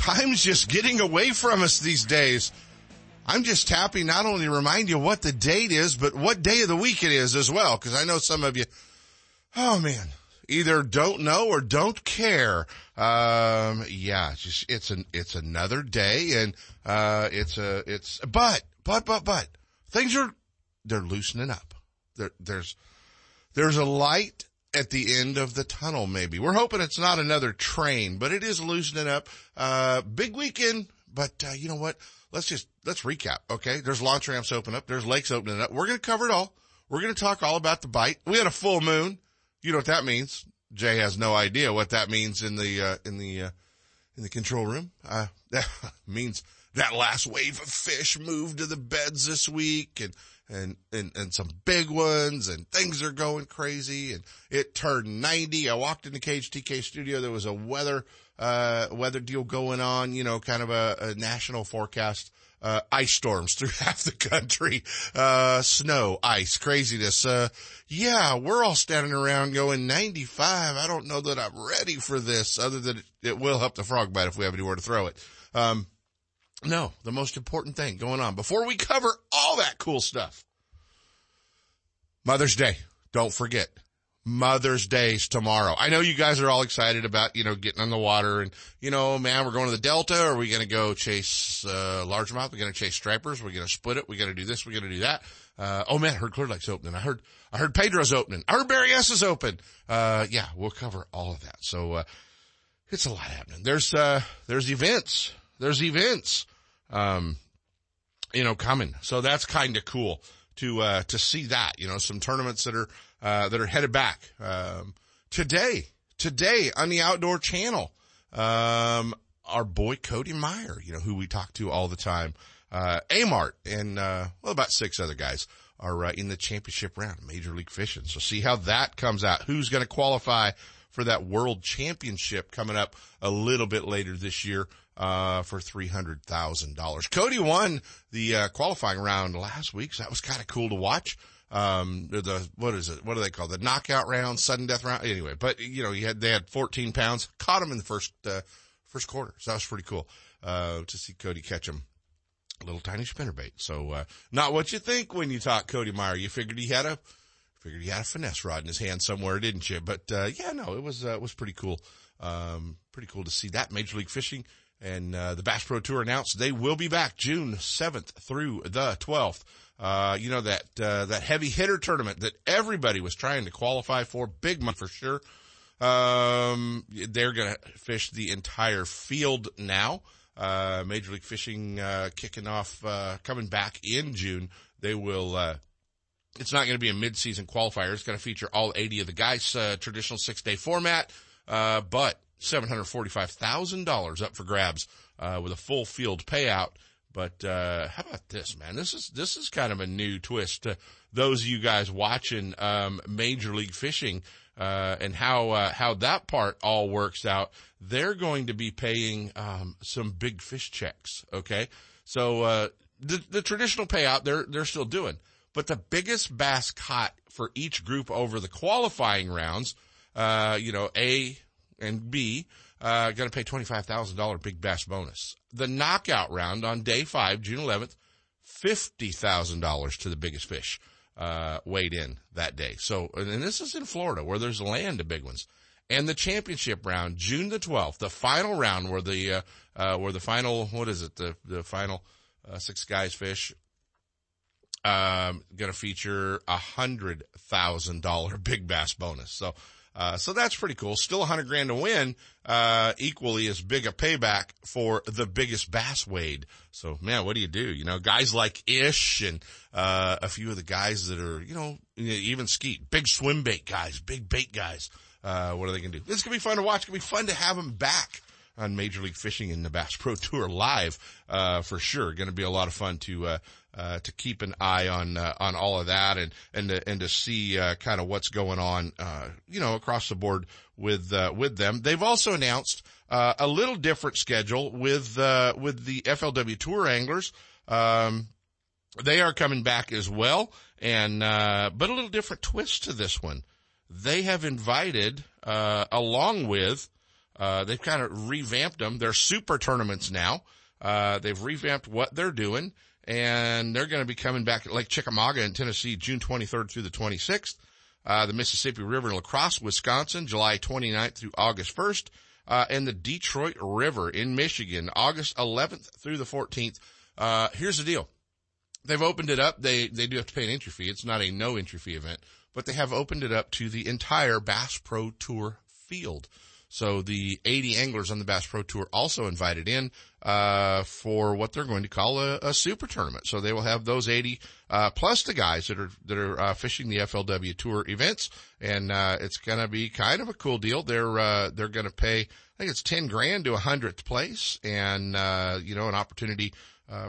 Time's just getting away from us these days. I'm just happy not only to remind you what the date is, but what day of the week it is as well, because I know some of you, oh man, either don't know or don't care. Um, yeah, it's just, it's an, it's another day and, uh, it's a, it's, but, but, but, but, things are, they're loosening up. There, there's, there's a light at the end of the tunnel, maybe. We're hoping it's not another train, but it is loosening up. Uh, big weekend, but, uh, you know what? let's just, let's recap. Okay. There's launch ramps open up. There's lakes opening up. We're going to cover it all. We're going to talk all about the bite. We had a full moon. You know what that means. Jay has no idea what that means in the, uh, in the, uh, in the control room. Uh, that means that last wave of fish moved to the beds this week and, and, and, and some big ones and things are going crazy and it turned 90. I walked in the Cage TK studio. There was a weather, uh, weather deal going on, you know, kind of a, a national forecast. Uh, ice storms through half the country, uh, snow, ice, craziness. Uh, yeah, we're all standing around going 95. I don't know that I'm ready for this other than it, it will help the frog bite if we have anywhere to throw it. Um, no, the most important thing going on before we cover all that cool stuff. Mother's Day. Don't forget. Mother's Day's tomorrow. I know you guys are all excited about, you know, getting on the water and, you know, man, we're going to the Delta. Are we going to go chase, uh, largemouth? We're going to chase stripers. We're going to split it. We're going to do this. We're going to do that. Uh, oh man, I heard Clear Lake's opening. I heard, I heard Pedro's opening. I heard Berryessa is open. Uh, yeah, we'll cover all of that. So, uh, it's a lot happening. There's, uh, there's events. There's events, um, you know, coming. So that's kind of cool to, uh, to see that, you know, some tournaments that are, uh, that are headed back. Um, today, today on the outdoor channel, um, our boy Cody Meyer, you know, who we talk to all the time, uh, Amart and, uh, well, about six other guys are uh, in the championship round, Major League Fishing. So see how that comes out. Who's going to qualify for that world championship coming up a little bit later this year, uh, for $300,000. Cody won the, uh, qualifying round last week. So that was kind of cool to watch um, the, what is it? What do they call the knockout round, sudden death round? Anyway, but you know, he had, they had 14 pounds, caught him in the first, uh, first quarter. So that was pretty cool, uh, to see Cody catch him. A little tiny spinnerbait. So, uh, not what you think when you talk Cody Meyer. You figured he had a, figured he had a finesse rod in his hand somewhere, didn't you? But, uh, yeah, no, it was, uh, it was pretty cool. Um, pretty cool to see that Major League Fishing and, uh, the Bass Pro Tour announced they will be back June 7th through the 12th. Uh, you know, that, uh, that heavy hitter tournament that everybody was trying to qualify for, big money for sure. Um, they're going to fish the entire field now. Uh, Major League Fishing, uh, kicking off, uh, coming back in June. They will, uh, it's not going to be a mid-season qualifier. It's going to feature all 80 of the guys, uh, traditional six day format, uh, but $745,000 up for grabs, uh, with a full field payout. But uh, how about this, man? This is this is kind of a new twist to those of you guys watching um, Major League Fishing uh, and how uh, how that part all works out. They're going to be paying um, some big fish checks. Okay, so uh, the the traditional payout they're they're still doing, but the biggest bass caught for each group over the qualifying rounds, uh, you know, A and B uh, going to pay $25,000 big bass bonus. The knockout round on day five, June 11th, $50,000 to the biggest fish, uh, weighed in that day. So, and this is in Florida where there's land of big ones. And the championship round, June the 12th, the final round where the, uh, uh, where the final, what is it? The, the final, uh, six guys fish, um, gonna feature a hundred thousand dollar big bass bonus. So, uh, so that's pretty cool. Still a hundred grand to win, uh, equally as big a payback for the biggest bass weighed. So man, what do you do? You know, guys like Ish and, uh, a few of the guys that are, you know, even Skeet, big swim bait guys, big bait guys. Uh, what are they going to do? It's going to be fun to watch. It's going to be fun to have them back. on Major League Fishing and the Bass Pro Tour live, uh, for sure. Going to be a lot of fun to, uh, to keep an eye on, uh, on all of that and, and to, and to see, uh, kind of what's going on, uh, you know, across the board with, uh, with them. They've also announced, uh, a little different schedule with, uh, with the FLW Tour anglers. Um, they are coming back as well and, uh, but a little different twist to this one. They have invited, uh, along with, uh, they've kind of revamped them. They're super tournaments now. Uh, they've revamped what they're doing and they're going to be coming back at Lake Chickamauga in Tennessee, June 23rd through the 26th. Uh, the Mississippi River in La Crosse, Wisconsin, July 29th through August 1st. Uh, and the Detroit River in Michigan, August 11th through the 14th. Uh, here's the deal. They've opened it up. They, they do have to pay an entry fee. It's not a no entry fee event, but they have opened it up to the entire Bass Pro Tour field. So the 80 anglers on the Bass Pro Tour also invited in, uh, for what they're going to call a, a, super tournament. So they will have those 80, uh, plus the guys that are, that are, uh, fishing the FLW Tour events. And, uh, it's gonna be kind of a cool deal. They're, uh, they're gonna pay, I think it's 10 grand to a hundredth place and, uh, you know, an opportunity,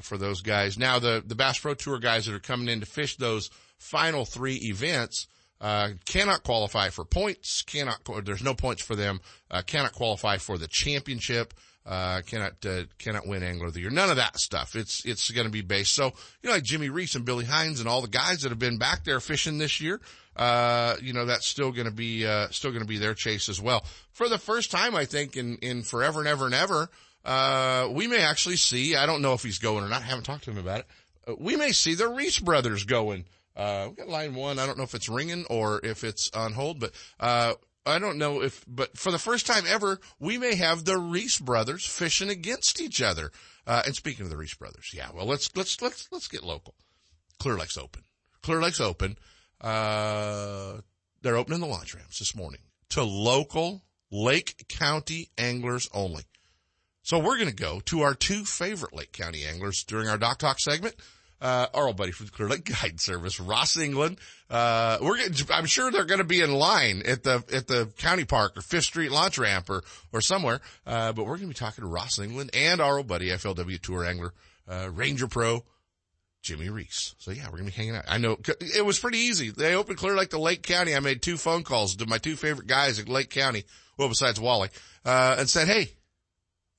for those guys. Now the, the Bass Pro Tour guys that are coming in to fish those final three events, uh, cannot qualify for points, cannot, there's no points for them, uh, cannot qualify for the championship, uh, cannot, uh, cannot win Angler of the Year. None of that stuff. It's, it's going to be based. So, you know, like Jimmy Reese and Billy Hines and all the guys that have been back there fishing this year, uh, you know, that's still going to be, uh, still going to be their chase as well. For the first time, I think in, in forever and ever and ever, uh, we may actually see, I don't know if he's going or not, I haven't talked to him about it. Uh, we may see the Reese brothers going, uh, we got line one. I don't know if it's ringing or if it's on hold, but, uh, I don't know if, but for the first time ever, we may have the Reese brothers fishing against each other. Uh, and speaking of the Reese brothers, yeah, well, let's, let's, let's, let's get local. Clear Lake's open. Clear Lake's open. Uh, they're opening the launch ramps this morning to local Lake County anglers only. So we're going to go to our two favorite Lake County anglers during our Dock Talk segment uh, our old buddy from the Clear Lake Guide Service, Ross England. Uh, we're getting, I'm sure they're going to be in line at the, at the county park or Fifth Street launch ramp or, or somewhere. Uh, but we're going to be talking to Ross England and our old buddy, FLW tour angler, uh, Ranger Pro, Jimmy Reese. So yeah, we're going to be hanging out. I know it was pretty easy. They opened Clear Lake to Lake County. I made two phone calls to my two favorite guys at Lake County. Well, besides Wally, uh, and said, Hey,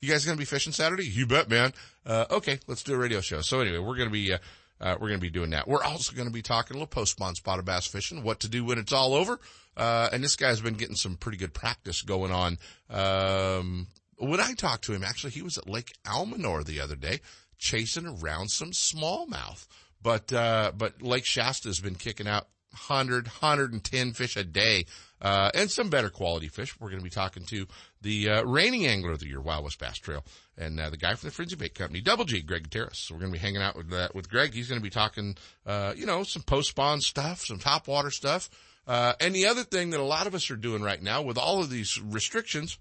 you guys going to be fishing Saturday? You bet, man. Uh, okay, let's do a radio show. So anyway, we're going to be, uh, uh, we're going to be doing that. We're also going to be talking a little post-spawn spotted bass fishing, what to do when it's all over. Uh, and this guy's been getting some pretty good practice going on. Um, when I talked to him, actually, he was at Lake Almanor the other day chasing around some smallmouth. But, uh, but Lake Shasta has been kicking out 100, 110 fish a day, uh, and some better quality fish. We're going to be talking to the, uh, reigning angler of the year, Wild West Bass Trail, and, uh, the guy from the Frenzy Bait Company, Double G, Greg Gutierrez. So we're going to be hanging out with, uh, with Greg. He's going to be talking, uh, you know, some post-spawn stuff, some top water stuff. Uh, and the other thing that a lot of us are doing right now with all of these restrictions,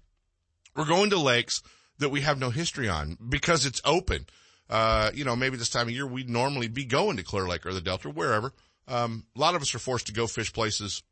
we're going to lakes that we have no history on because it's open. Uh, you know, maybe this time of year we'd normally be going to Clear Lake or the Delta wherever. Um, a lot of us are forced to go fish places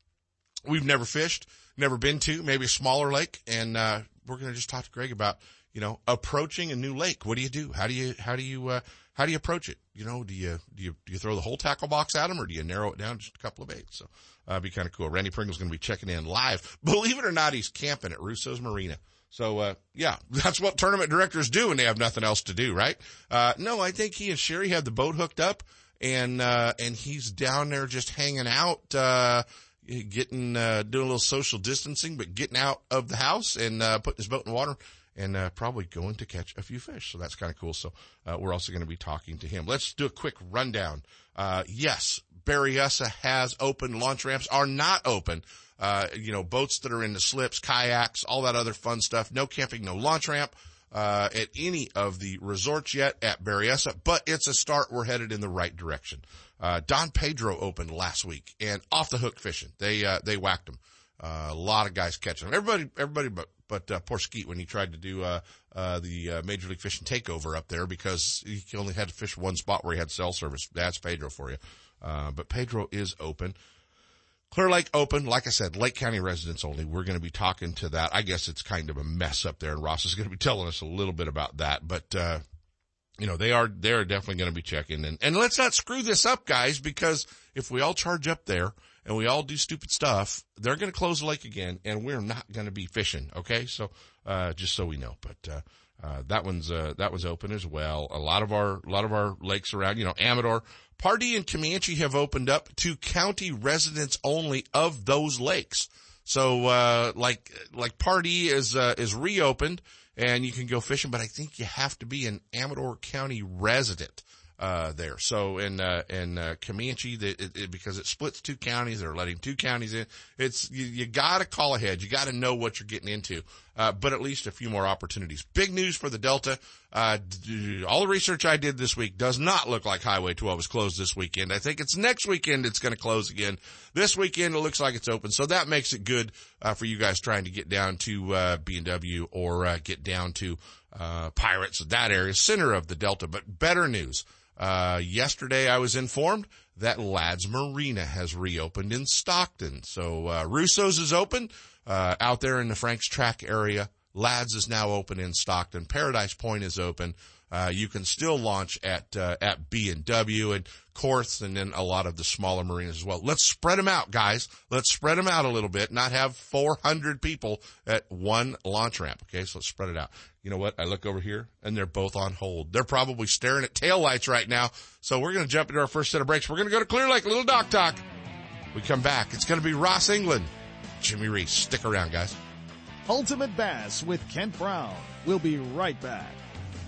we've never fished, never been to, maybe a smaller lake. And, uh, we're going to just talk to Greg about, you know, approaching a new lake. What do you do? How do you, how do you, uh, how do you approach it? You know, do you, do you, do you throw the whole tackle box at them or do you narrow it down just a couple of baits? So, uh, be kind of cool. Randy Pringle's going to be checking in live. Believe it or not, he's camping at Russo's Marina. So, uh, yeah, that's what tournament directors do when they have nothing else to do, right? Uh, no, I think he and Sherry have the boat hooked up and uh, and he's down there just hanging out, uh, getting uh, doing a little social distancing, but getting out of the house and uh, putting his boat in water and uh, probably going to catch a few fish. So that's kind of cool. So uh, we're also going to be talking to him. Let's do a quick rundown. Uh, yes, Berryessa has open. Launch ramps are not open. Uh, you know, boats that are in the slips, kayaks, all that other fun stuff. No camping, no launch ramp uh, at any of the resorts yet at Berryessa, but it's a start. We're headed in the right direction. Uh, Don Pedro opened last week and off the hook fishing. They, uh, they whacked them. Uh, a lot of guys catching them. Everybody, everybody but, but, uh, poor Skeet when he tried to do, uh, uh, the, uh, Major League Fishing takeover up there because he only had to fish one spot where he had cell service. That's Pedro for you. Uh, but Pedro is open. Clear Lake open, like I said, Lake County residents only. We're going to be talking to that. I guess it's kind of a mess up there, and Ross is going to be telling us a little bit about that. But uh, you know, they are they're definitely going to be checking. And and let's not screw this up, guys, because if we all charge up there and we all do stupid stuff, they're going to close the lake again, and we're not going to be fishing. Okay, so uh, just so we know, but. Uh, uh, that one's uh, that was open as well. A lot of our a lot of our lakes around, you know, Amador, Pardee, and Comanche have opened up to county residents only of those lakes. So uh, like like Pardee is uh, is reopened and you can go fishing, but I think you have to be an Amador County resident uh, there. So in uh, in uh, Comanche, it, it, because it splits two counties, they're letting two counties in. It's you, you got to call ahead. You got to know what you're getting into. Uh, but at least a few more opportunities. Big news for the Delta. Uh, all the research I did this week does not look like Highway 12 is closed this weekend. I think it's next weekend it's going to close again. This weekend it looks like it's open, so that makes it good uh, for you guys trying to get down to uh, B&W or uh, get down to uh, Pirates, that area, center of the Delta. But better news. Uh, yesterday I was informed that Ladd's Marina has reopened in Stockton. So, uh, Russo's is open, uh, out there in the Franks Tract area. Ladd's is now open in Stockton. Paradise Point is open. Uh, you can still launch at, uh, at B and W and Korth and then a lot of the smaller marinas as well. Let's spread them out, guys. Let's spread them out a little bit, not have 400 people at one launch ramp. Okay. So let's spread it out. You know what? I look over here and they're both on hold. They're probably staring at tail lights right now. So we're going to jump into our first set of breaks. We're going to go to Clear Lake, little dock talk. We come back. It's going to be Ross England, Jimmy Reese. Stick around, guys. Ultimate Bass with Kent Brown. We'll be right back.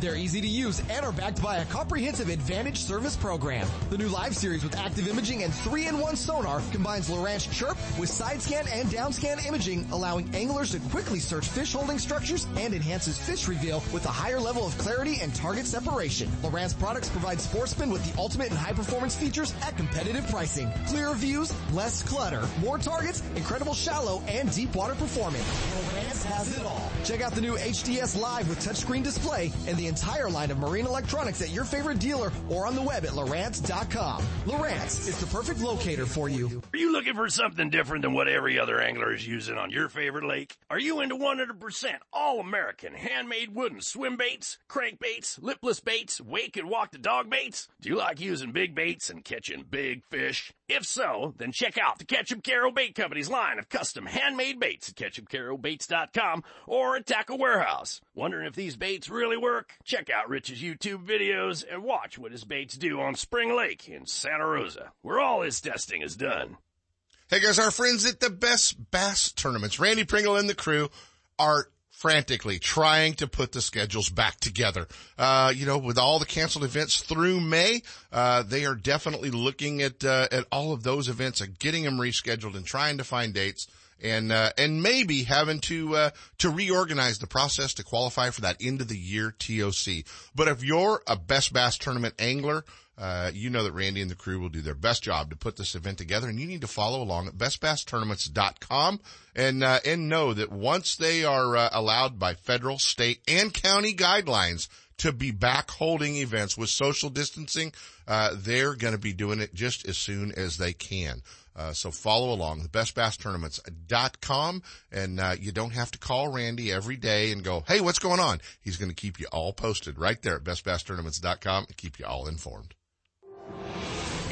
they're easy to use and are backed by a comprehensive advantage service program. The new live series with active imaging and 3-in-1 sonar combines Lowrance Chirp with side scan and down scan imaging, allowing anglers to quickly search fish holding structures and enhances fish reveal with a higher level of clarity and target separation. Lowrance products provide sportsmen with the ultimate and high performance features at competitive pricing. Clearer views, less clutter, more targets, incredible shallow and deep water performance. Lowrance has it all. Check out the new HDS Live with touchscreen display and the entire line of marine electronics at your favorite dealer or on the web at Lowrance.com. Lowrance is the perfect locator for you. Are you looking for something different than what every other angler is using on your favorite lake? Are you into 100% all American handmade wooden swim baits, crankbaits, lipless baits, wake and walk the dog baits? Do you like using big baits and catching big fish? If so, then check out the Ketchup Caro Bait Company's line of custom handmade baits at ketchupcarobaits.com or at Tackle Warehouse. Wondering if these baits really work? Check out Rich's YouTube videos and watch what his baits do on Spring Lake in Santa Rosa, where all his testing is done. Hey guys, our friends at the Best Bass Tournaments, Randy Pringle and the crew are frantically trying to put the schedules back together. Uh, you know, with all the canceled events through May, uh, they are definitely looking at, uh, at all of those events and getting them rescheduled and trying to find dates and uh, and maybe having to uh, to reorganize the process to qualify for that end of the year TOC. But if you're a best bass tournament angler, uh, you know that Randy and the crew will do their best job to put this event together, and you need to follow along at bestbasstournaments.com and uh, and know that once they are uh, allowed by federal, state, and county guidelines to be back holding events with social distancing, uh, they're going to be doing it just as soon as they can. Uh, so follow along, the bestbasstournaments.com, and uh, you don't have to call Randy every day and go, hey, what's going on? He's going to keep you all posted right there at bestbasstournaments.com and keep you all informed.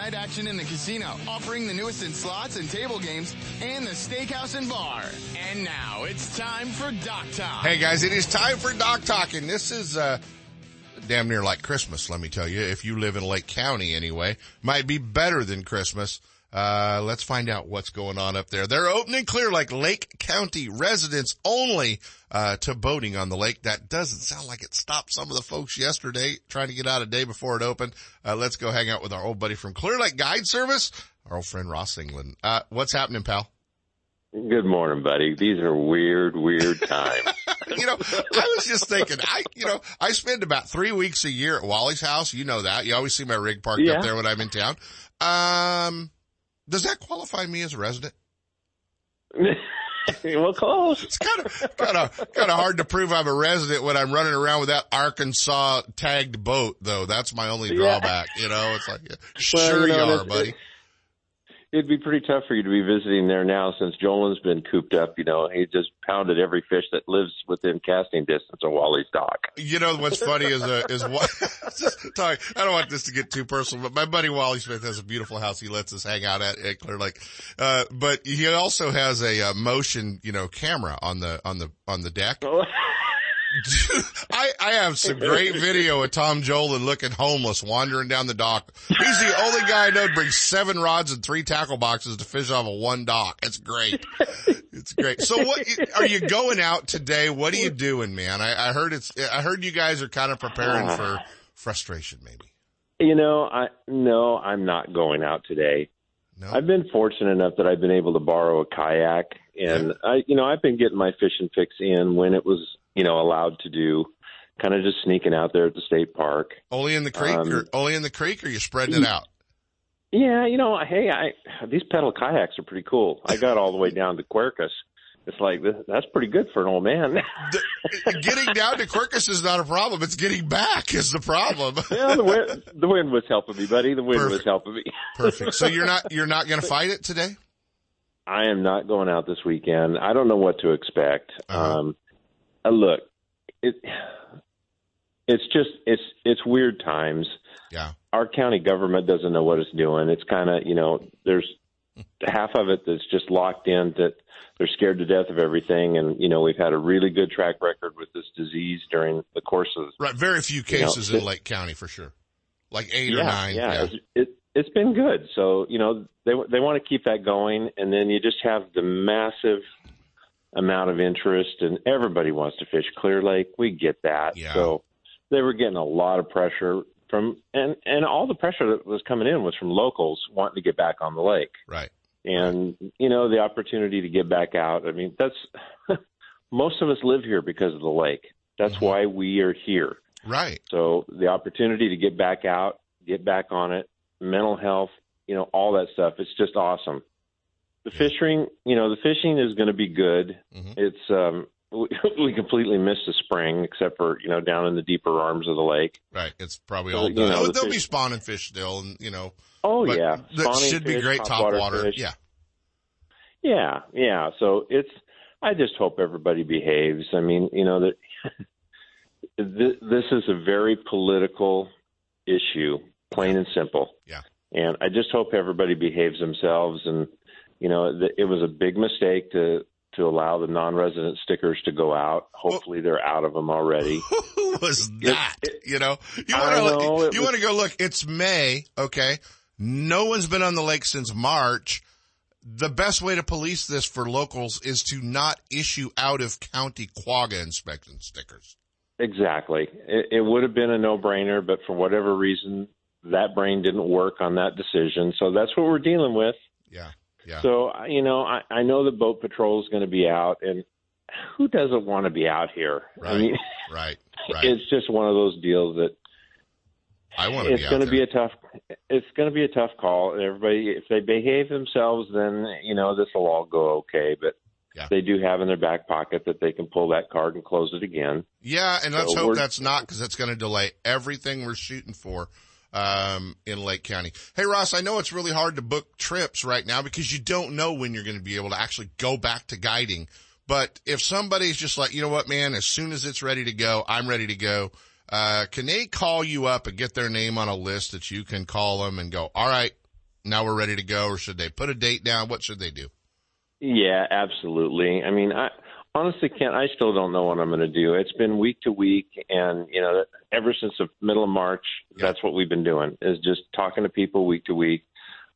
night action in the casino, offering the newest in slots and table games, and the steakhouse and bar. And now it's time for Dock Talk. Hey guys, it is time for Dock Talk, and this is uh, damn near like Christmas. Let me tell you, if you live in Lake County, anyway, might be better than Christmas. Uh, let's find out what's going on up there. They're opening Clear Lake, Lake County residents only, uh, to boating on the lake. That doesn't sound like it stopped some of the folks yesterday trying to get out a day before it opened. Uh, let's go hang out with our old buddy from Clear Lake Guide Service, our old friend Ross England. Uh, what's happening, pal? Good morning, buddy. These are weird, weird times. you know, I was just thinking, I, you know, I spend about three weeks a year at Wally's house. You know that. You always see my rig parked Yeah. up there when I'm in town. Um, does that qualify me as a resident? well, close. It's kind of, kind of, kind of hard to prove I'm a resident when I'm running around with that Arkansas tagged boat, though. That's my only Yeah. drawback. You know, it's like, yeah, Well, sure you you, are, buddy. It'd be pretty tough for you to be visiting there now since Jolin's been cooped up. You know, he just pounded every fish that lives within casting distance of Wally's dock. You know what's funny is uh, is what talking, I don't want this to get too personal, but my buddy Wally Smith has a beautiful house he lets us hang out at at Clear Lake. Uh, but he also has a uh, motion, you know, camera on the on the on the deck. I I have some great video of Tom Jolin looking homeless wandering down the dock. He's the only guy I know brings seven rods and three tackle boxes to fish off of one dock. It's great. It's great. So what are you going out today? What are you doing, man? I, I heard it's I heard you guys are kind of preparing for frustration, maybe. You know, I no, I'm not going out today. No. I've been fortunate enough that I've been able to borrow a kayak, and I, you know, I've been getting my fishing fix in when it was, you know, allowed to do. Kind of just sneaking out there at the state park. only in the creek, um, or only in the creek, or you spreading it out? Yeah, you know, hey, I these pedal kayaks are pretty cool. I got all the way down to Quercus. It's like that's pretty good for an old man. The- getting down to Quercus is not a problem. It's getting back is the problem. yeah, the wind, the wind was helping me, buddy. The wind was helping me. Perfect. So you're not you're not going to fight it today? I am not going out this weekend. I don't know what to expect. Uh-huh. Um, uh, look, it it's just it's it's weird times. Yeah. Our county government doesn't know what it's doing. It's kind of you know there's half of it that's just locked in that they're scared to death of everything, and you know we've had a really good track record with this disease during the course of Right. Very few You know, cases in Lake County for sure. Like eight or yeah, nine. Yeah, It's, it, it's been good. So you know they they want to keep that going, and then you just have the massive amount of interest, and everybody wants to fish Clear Lake. We get that. Yeah. So they were getting a lot of pressure from, and and all the pressure that was coming in was from locals wanting to get back on the lake, Right. and you know the opportunity to get back out. I mean, that's most of us live here because of the lake. That's Mhm. why we are here. Right. So the opportunity to get back out, get back on it, mental health, you know, all that stuff. It's just awesome. The fishing, you know, the fishing is going to be good. Mhm. It's um, we, we completely missed the spring, except for you know down in the deeper arms of the lake. Right. It's probably all you done. know, the They'll be spawning fish still and, you know, Oh yeah, that should be great top water. fish. Yeah. Yeah, yeah. So it's. I just hope everybody behaves. I mean, you know that this is a very political issue, plain and simple. Yeah. And I just hope everybody behaves themselves. And you know, th- it was a big mistake to to allow the non-resident stickers to go out. Hopefully, they're out of them already. Who was that? you know, you want to, you want to go look, it's May. Okay. No one's been on the lake since March. The best way to police this for locals is to not issue out of county quagga inspection stickers. Exactly. It, it would have been a no-brainer, but for whatever reason, that brain didn't work on that decision. So that's what we're dealing with. Yeah. Yeah. So you know, I, I know the boat patrol is going to be out, and who doesn't want to be out here? I mean, right. Right. it's just one of those deals that I want to be it's going to be a tough. It's going to be a tough call. Everybody, if they behave themselves, then you know this will all go okay. But Yeah. they do have in their back pocket that they can pull that card and close it again. Yeah, and let's So hope that's not because it's going to delay everything we're shooting for um, in Lake County. Hey, Ross, I know it's really hard to book trips right now because you don't know when you're going to be able to actually go back to guiding. But if somebody's just like, you know what, man, as soon as it's ready to go, I'm ready to go. Uh, can they call you up and get their name on a list that you can call them and go, all right, now we're ready to go? Or should they put a date down? What should they do? Yeah, absolutely. I mean, I honestly can't. I still don't know what I'm going to do. It's been week to week, and you know, ever since the middle of March, Yeah. that's what we've been doing is just talking to people week to week.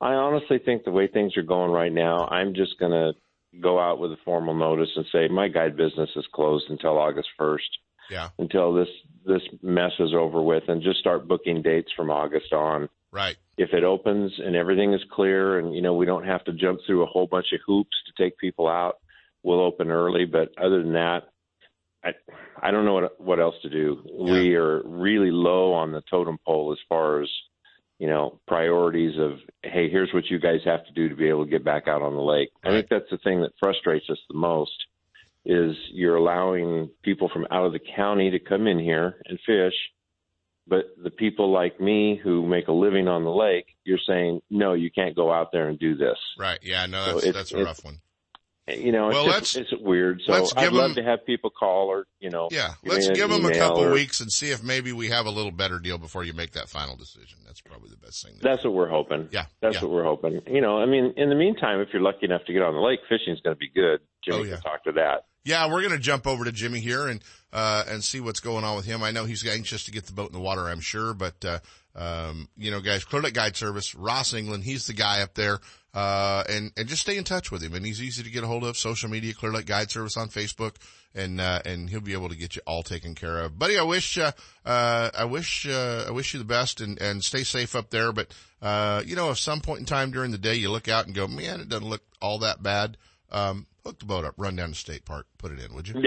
I honestly think the way things are going right now, I'm just going to go out with a formal notice and say my guide business is closed until August 1st, Yeah, until this this mess is over with, and just start booking dates from August on right. if it opens and everything is clear and you know we don't have to jump through a whole bunch of hoops to take people out we'll open early but other than that i i don't know what what else to do we are really low on the totem pole as far as you know priorities of hey here's what you guys have to do to be able to get back out on the lake i think that's the thing that frustrates us the most is you're allowing people from out of the county to come in here and fish but the people like me who make a living on the lake, you're saying, no, you can't go out there and do this. Right. Yeah, no, So that's, it's- that's a rough one. You know, it's Well, just, it's weird. So let's I'd give love to have people call or, you know, Yeah, let's give them a couple or- weeks and see if maybe we have a little better deal before you make that final decision. That's probably the best thing. That's do. what we're hoping. Yeah, That's yeah. what we're hoping. You know, I mean, in the meantime, if you're lucky enough to get on the lake, fishing's going to be good. Jimmy Oh, yeah. can talk to that. Yeah, we're gonna jump over to Jimmy here and uh and see what's going on with him. I know he's anxious to get the boat in the water, I'm sure, but uh um you know, guys, Clear Lake Guide Service, Ross England, he's the guy up there. Uh and and just stay in touch with him and he's easy to get a hold of. Social media, Clear Lake Guide Service on Facebook and uh and he'll be able to get you all taken care of. Buddy, I wish uh uh I wish uh I wish you the best and and stay safe up there, but uh you know, if some point in time during the day you look out and go, "Man, it doesn't look all that bad." Um hook the boat up, run down to State Park, put it in, would you?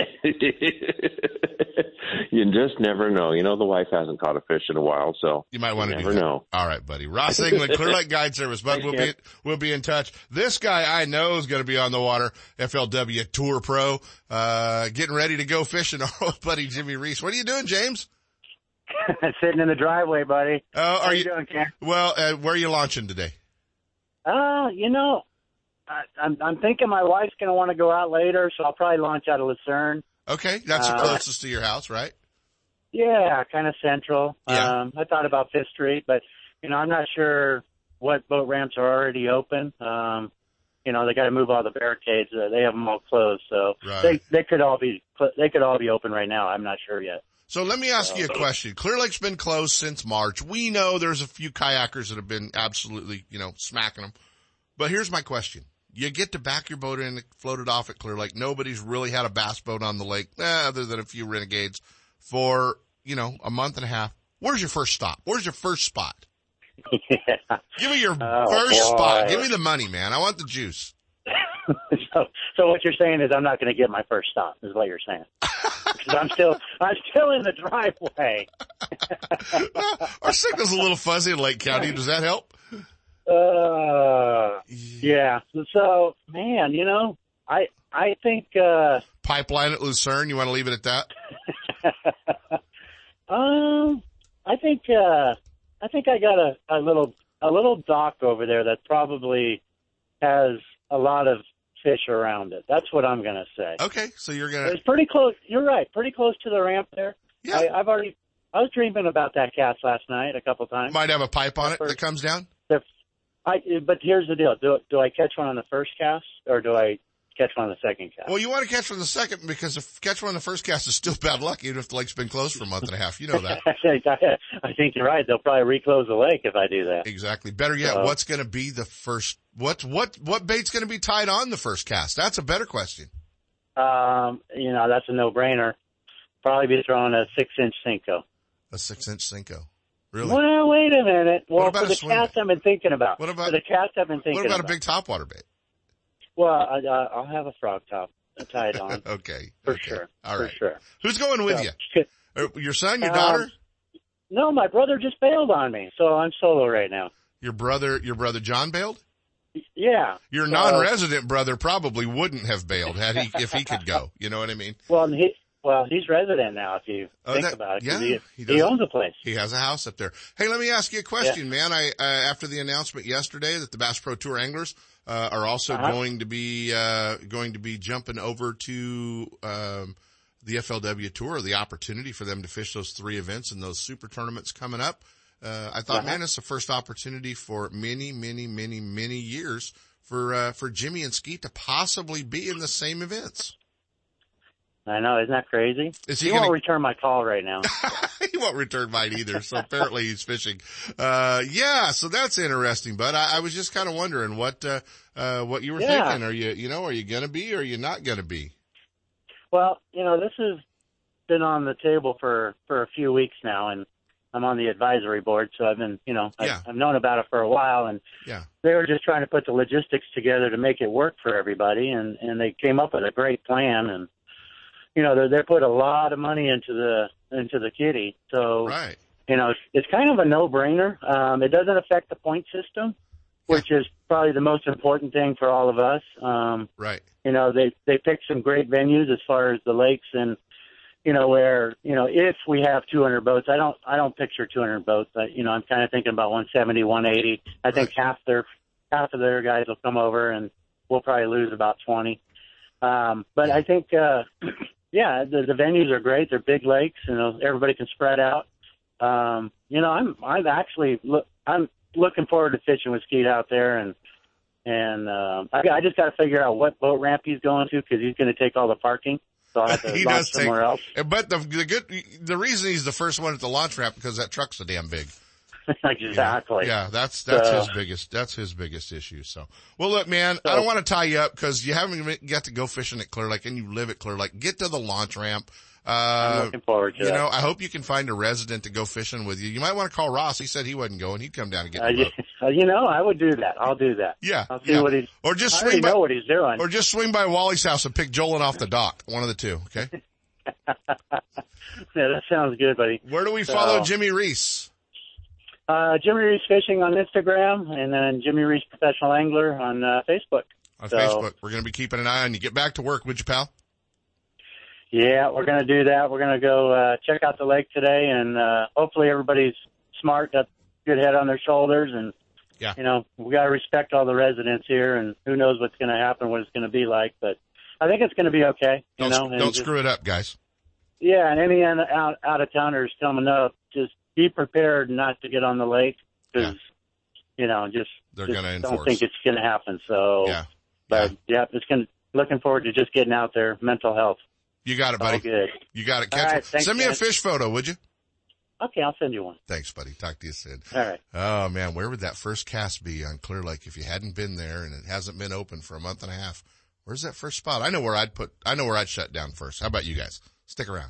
you just never know. You know, the wife hasn't caught a fish in a while, so You might want to do never that. know. All right, buddy. Ross England, Clear Lake Guide Service. Bud, we'll be, we'll be in touch. This guy I know is going to be on the water. FLW Tour Pro, uh, getting ready to go fishing. Our old buddy Jimmy Reese. What are you doing, James? Sitting in the driveway, buddy. Oh, How are you you, doing, Ken? well, uh, where are you launching today? Uh, you know, I, I'm I'm thinking my wife's gonna want to go out later, so I'll probably launch out of Lucerne. Okay. That's the Uh, closest to your house, right? Yeah, kind of central. Yeah. Um, I thought about Fifth Street, but you know, I'm not sure what boat ramps are already open. Um, you know, they got to move all the barricades. Uh, they have them all closed, so Right. they they could all be they could all be open right now. I'm not sure yet. So let me ask you a question. Clear Lake's been closed since March. We know there's a few kayakers that have been absolutely, you know, smacking them. But here's my question. You get to back your boat in and float it off at Clear Lake. Nobody's really had a bass boat on the lake, eh, other than a few renegades for, you know, a month and a half. Where's your first stop? Where's your first spot? yeah. Give me your Oh, first boy. spot. Give me the money, man. I want the juice. so, so what you're saying is I'm not going to get my first stop, is what you're saying. Because I'm still, I'm still in the driveway. Our signal's a little fuzzy in Lake County. Does that help? Uh, yeah. So, man, you know, I, I think, uh, Pipeline at Lucerne. You want to leave it at that? um, I think, uh, I think I got a, a little, a little dock over there that probably has a lot of fish around it. That's what I'm going to say. Okay. So you're going to, It's pretty close. You're right. Pretty close to the ramp there. yeah. I, I've already. I was dreaming about that cast last night a couple times. might have a pipe on it that comes down. The- I, but here's the deal: do do I catch one on the first cast, or do I catch one on the second cast? Well, you want to catch from the second because if catch one on the first cast is still bad luck, even if the lake's been closed for a month and a half. You know that. I think you're right. They'll probably reclose the lake if I do that. exactly. Better yet, Uh, what's going to be the first, what, what, what bait's going to be tied on the first cast? That's a better question. Um, you know, that's a no-brainer. Probably be throwing a six-inch Senko. A six inch Senko. Really? Well, wait a minute. Well, about for the cast bait? I've been thinking about. What about- for the cast I've been thinking What about a about? big topwater bait? Well, I, I- I'll have a frog top tied on Okay. for okay. sure. All for sure. Who's going with So, you? Uh, Your son, your Um, daughter? no, my brother just bailed on me, so I'm solo right now. Your brother, your brother John bailed. Yeah. Your so- non-resident brother probably wouldn't have bailed had he if he could go. You know what I mean? Well, he well he's resident now. If you Oh, think that- about it, yeah, he, he he, owns a place. He has a house up there. Hey, let me ask you a question, man. I uh, after the announcement yesterday that the Bass Pro Tour anglers uh, are also Uh-huh. going to be uh, going to be jumping over to um, the FLW Tour, the opportunity for them to fish those three events and those super tournaments coming up. Uh, I thought, Uh-huh. man, it's the first opportunity for many, many, many, many years for uh, for Jimmy and Skeet to possibly be in the same events. I know, isn't that crazy? Is he he gonna- won't return my call right now. he won't return mine either. So apparently he's fishing. Uh, yeah, so that's interesting. But I, I was just kind of wondering what, uh, uh, what you were Yeah. thinking. Are you, you know, are you going to be or are you not going to be? Well, you know, this has been on the table for for a few weeks now, and I'm on the advisory board, so I've been, you know, I've, I've known about it for a while, and Yeah. they were just trying to put the logistics together to make it work for everybody, and and they came up with a great plan, and you know, they they put a lot of money into the into the kitty, so Right. you know, it's, it's kind of a no-brainer. Um, it doesn't affect the point system, which is probably the most important thing for all of us. Um, Right. you know they they picked some great venues as far as the lakes and you know where you know if we have 200 boats i don't i don't picture 200 boats but you know i'm kind of thinking about 170 180 i think half their half of their guys will come over and we'll probably lose about 20 um but i think uh yeah the, the venues are great they're big lakes you know everybody can spread out um you know i'm i'm actually look i'm looking forward to fishing with skeet out there and and um, I, I just got to figure out what boat ramp he's going to because he's going to take all the parking. So I have to He launch does take- somewhere else. But the, the good, the reason he's the first one at the launch ramp because that truck's so damn big. exactly. Yeah, that's that's So- his biggest that's his biggest issue. So, well, look, man, I don't want to tie you up because you haven't even got to go fishing at Clear Lake and you live at Clear Lake. Get to the launch ramp. I'm Uh, looking forward to you that. know, I hope you can find a resident to go fishing with you. You might want to call Ross. He said he wasn't going. He'd come down and get Uh, the boat. uh, you know, I would do that. I'll do that. Yeah, I'll see yeah. what he's. Or just I swing by, know what he's doing. or just swing by Wally's house and pick Jolan off the dock. One of the two. Okay. yeah, that sounds good, buddy. Where do we So- follow Jimmy Reese? Uh, Jimmy Reese Fishing on Instagram, and then Jimmy Reese Professional Angler on uh, Facebook. On So- Facebook. We're going to be keeping an eye on you. Get back to work, would you, pal? Yeah, we're going to do that. We're going to go uh, check out the lake today, and uh, hopefully everybody's smart, got good head on their shoulders, and Yeah. you know we got to respect all the residents here, and who knows what's going to happen, what it's going to be like, but I think it's going to be okay. You Don't, know, don't just- screw it up, guys. Yeah, and any out out, of towners coming up, be prepared not to get on the lake because you know just They're just gonna don't think it's going to happen. So, Yeah. but yeah, it's going. to Looking forward to just getting out there. Mental health, You got it, buddy. good. You got it. All Catch right, thanks, Send me a fish photo, would you? Okay, I'll send you one. Thanks, buddy. Talk to you soon. All right. Oh man, where would that first cast be on Clear Lake if you hadn't been there and it hasn't been open for a month and a half? Where's that first spot? I know where I'd put, I know where I'd shut down first. How about you guys? Stick around.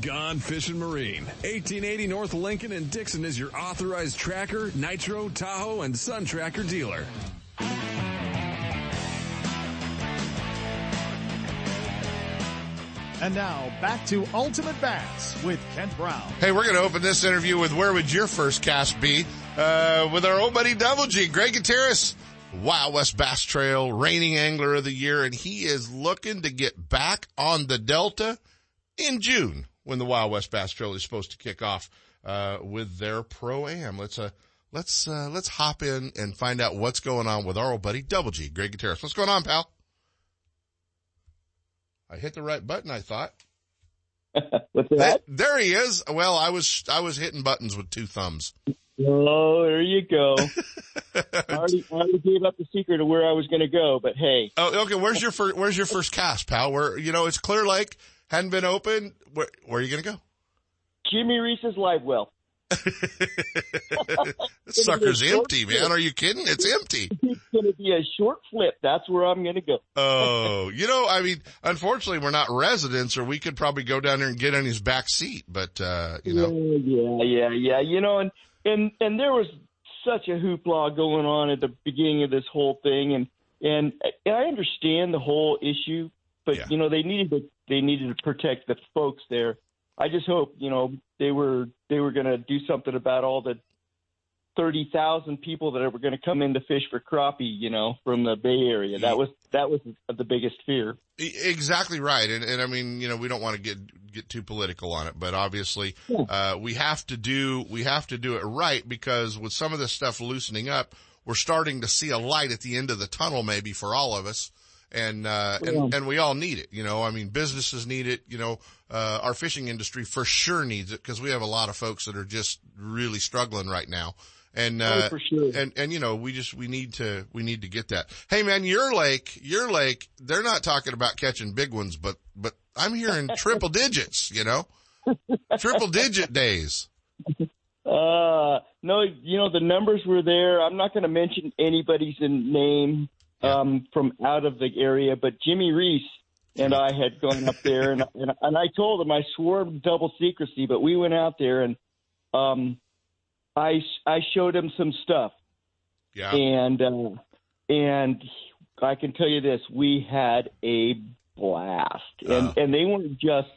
Gone Fishing Marine. 1880 North Lincoln and Dixon is your authorized tracker, nitro, Tahoe, and Sun Tracker dealer. And now back to Ultimate Bass with Kent Brown. Hey, we're going to open this interview with where would your first cast be? Uh, with our old buddy Double G, Greg Gutierrez, Wild West Bass Trail, reigning angler of the year, and he is looking to get back on the Delta in June when the Wild West Bass Trail is supposed to kick off, uh, with their pro-am. Let's, uh, let's, uh, let's hop in and find out what's going on with our old buddy Double G, Greg Gutierrez. What's going on, pal? I hit the right button, I thought. What's that? There he is. Well, I was, I was hitting buttons with two thumbs. Oh, there you go. I, already, I already gave up the secret of where I was going to go, but hey. Oh, okay. Where's your first, where's your first cast, pal? Where, you know, it's Clear Lake, hadn't been open. Where, where are you going to go? Jimmy Reese's live well. Sucker's empty, man. Are you kidding? It's empty. It's going to be a short flip. That's where I'm going to go. Oh, you know, I mean, unfortunately we're not residents or we could probably go down there and get on his back seat, but, uh, you know. Yeah, yeah, yeah. You know, and, and, and there was such a hoopla going on at the beginning of this whole thing. And, and I understand the whole issue, but Yeah. you know, they needed to, they needed to protect the folks there. I just hope, you know, they were, they were going to do something about all the 30,000 people that were going to come in to fish for crappie, you know, from the Bay Area. That was, that was the biggest fear. Exactly right. And, and I mean, you know, we don't want to get, get too political on it, but obviously, uh, we have to do, we have to do it right because with some of this stuff loosening up, we're starting to see a light at the end of the tunnel maybe for all of us. And, uh, and, and we all need it, you know, I mean, businesses need it, you know, uh, our fishing industry for sure needs it because we have a lot of folks that are just really struggling right now. And, uh, Oh, for sure. and, and, you know, we just, we need to, we need to get that. Hey man, your lake, your lake, they're not talking about catching big ones, but, but I'm hearing triple digits, you know, triple digit days. Uh, no, you know, the numbers were there. I'm not going to mention anybody's name, um, from out of the area, but Jimmy Reese and I had gone up there and, and, and I told him I swore double secrecy, but we went out there and, um, I, I showed him some stuff Yeah. and, uh, and I can tell you this, we had a blast and, Uh. and they weren't just,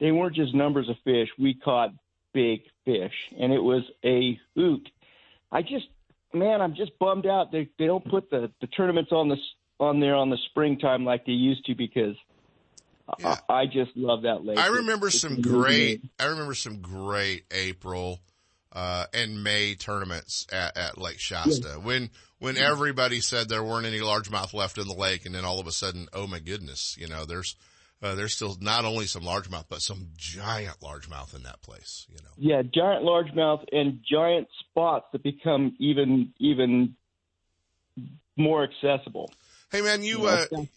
they weren't just numbers of fish. We caught big fish and it was a hoot. I just, man, I'm just bummed out. They, they don't put the, the tournaments on the, on there on the springtime like they used to because Yeah. I, I just love that lake. I remember it's some amazing. great, I remember some great April, uh, and May tournaments at, at Lake Shasta when, when everybody said there weren't any largemouth left in the lake. And then all of a sudden, oh my goodness, you know, there's, uh, there's still not only some largemouth, but some giant largemouth in that place, you know. Yeah, giant largemouth and giant spots that become even even more accessible. Hey man, you, uh, y-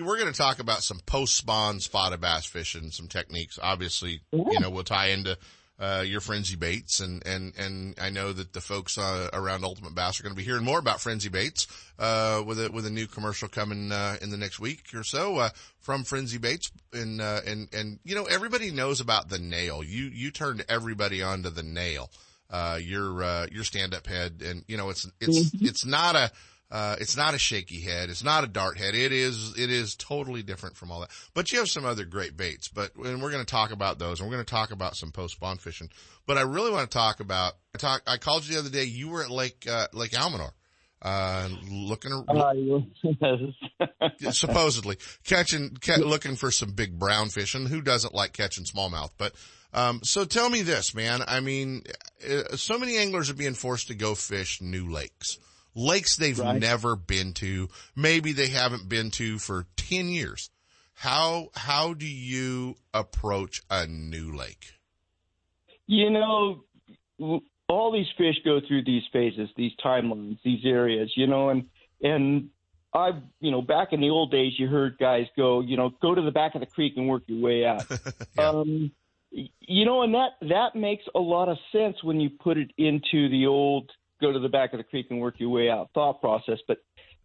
we're going to talk about some post spawn spotted bass fishing, some techniques. Obviously, you know, we'll tie into, uh, your frenzy baits and, and, and I know that the folks, uh, around Ultimate Bass are going to be hearing more about frenzy baits, uh, with a, with a new commercial coming, uh, in the next week or so, uh, from frenzy baits. And, uh, and, and, you know, everybody knows about the nail. You, you turned everybody onto the nail. Uh, your, uh, your stand up head and, you know, it's, it's, it's not a, uh, it's not a shaky head. It's not a dart head. It is, it is totally different from all that. But you have some other great baits, but, and we're going to talk about those and we're going to talk about some post spawn fishing. But I really want to talk about, I talk, I called you the other day. You were at Lake, uh, Lake Almanor, uh, looking, Uh, supposedly catching, ca- looking for some big brown fish and who doesn't like catching smallmouth? But, um, so tell me this, man. I mean, uh, so many anglers are being forced to go fish new lakes, lakes they've Right. never been to. Maybe they haven't been to for 10 years. How, how do you approach a new lake? You know, all these fish go through these phases, these timelines, these areas, you know, and and I've, you know, back in the old days, you heard guys go, you know, go to the back of the creek and work your way out. um, you know, and that that makes a lot of sense when you put it into the old go to the back of the creek and work your way out thought process. But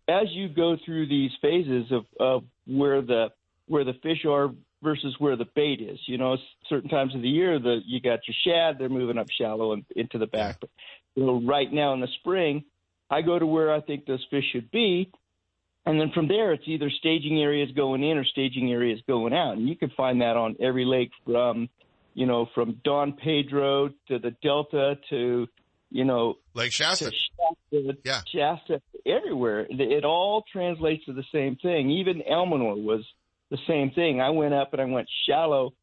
as you go through these phases of, of where the where the fish are versus where the bait is. You know, certain times of the year, the you got your shad, they're moving up shallow and into the back. But you know, right now in the spring, I go to where I think those fish should be, and then from there, it's either staging areas going in or staging areas going out, and you can find that on every lake from, you know, from Don Pedro to the Delta to, you know, Lake Shasta. Shasta, Yeah. Shasta, everywhere. It, all translates to the same thing. Even Almanor was the same thing. I went up and I went shallow.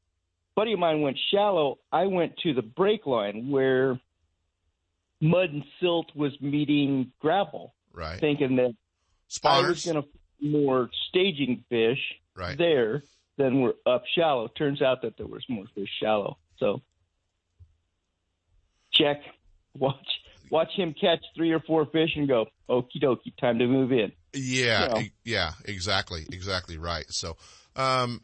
Buddy of mine went shallow. I went to the break line where mud and silt was meeting gravel, Right. thinking that I was Spawners. going to more staging fish Right. there than were up shallow. Turns out that there was more fish shallow. So check, watch, watch him catch three or four fish and go, okie dokie, time to move in. Yeah, you know. yeah, exactly, exactly right. So, um,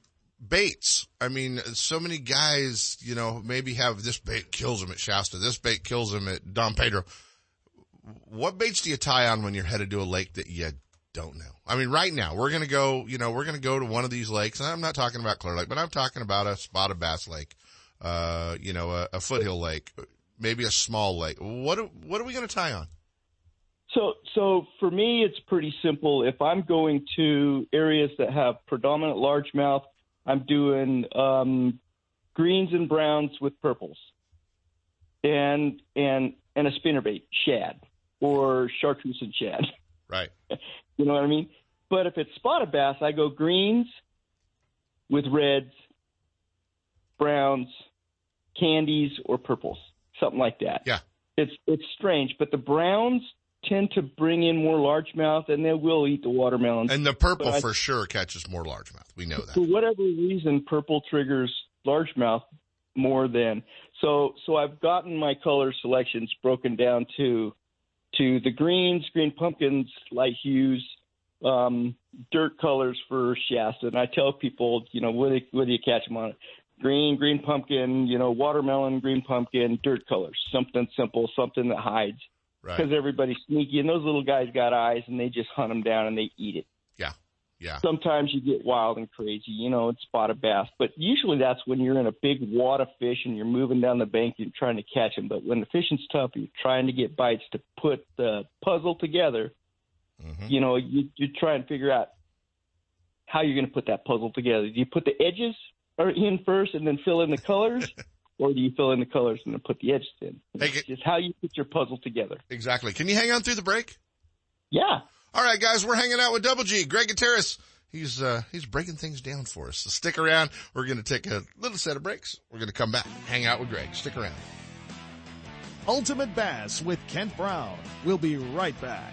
baits. I mean, so many guys, you know, maybe have this bait kills them at Shasta, this bait kills them at Don Pedro. What baits do you tie on when you're headed to a lake that you don't know? I mean, right now we're gonna go, you know, we're gonna go to one of these lakes, and I'm not talking about Clear Lake, but I'm talking about a spotted bass lake, uh, you know, a, a foothill lake, maybe a small lake. What do- what are we gonna tie on? So, so for me, it's pretty simple. If I'm going to areas that have predominant largemouth, I'm doing um, greens and browns with purples, and and and a spinnerbait shad or chartreuse and shad. Right. You know what I mean? But if it's spotted bass, I go greens with reds, browns, candies, or purples, something like that. Yeah. It's it's strange, but the browns tend to bring in more largemouth, and they will eat the watermelons. And the purple I- for sure catches more largemouth. We know that for whatever reason, purple triggers largemouth more than so. So I've gotten my color selections broken down to to the greens, green pumpkins, light hues, um, dirt colors for Shasta, and I tell people, you know, where do you catch them on it? Green, green pumpkin, you know, watermelon, green pumpkin, dirt colors, something simple, something that hides. Right. Because everybody's sneaky, and those little guys got eyes, and they just hunt them down and they eat it Yeah. Yeah. sometimes you get wild and crazy, you know, it's a bass. But usually that's when you're in a big wad of fish and you're moving down the bank, you're trying to catch them. But when the fishing's tough, you're trying to get bites to put the puzzle together. Mm-hmm. You know, you you try and figure out how you're going to put that puzzle together. Do you put the edges or in first and then fill in the colors, or do you fill in the colors and then put the edges in? It's just how you put your puzzle together. Exactly. Can you hang on through the break? Yeah. All right, guys, we're hanging out with Double G, Greg Gutierrez. He's, uh, he's breaking things down for us. So stick around. We're going to take a little set of breaks. We're going to come back, hang out with Greg. Stick around. Ultimate Bass with Kent Brown. We'll be right back.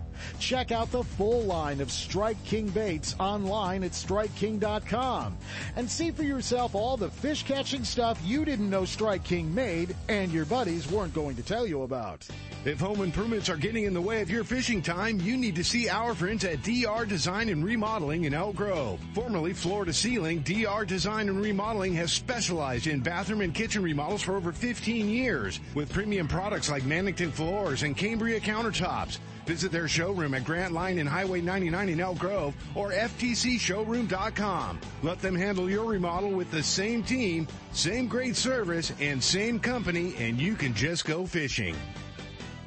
Check out the full line of Strike King baits online at StrikeKing.com and see for yourself all the fish catching stuff you didn't know Strike King made and your buddies weren't going to tell you about. If home improvements are getting in the way of your fishing time, you need to see our friends at DR Design and Remodeling in Elk Grove. Formerly Floor to Ceiling, DR Design and Remodeling has specialized in bathroom and kitchen remodels for over 15 years with premium products like Mannington floors and Cambria countertops. Visit their showroom at Grant Line and Highway 99 in Elk Grove or FTCshowroom.com. Let them handle your remodel with the same team, same great service, and same company, and you can just go fishing.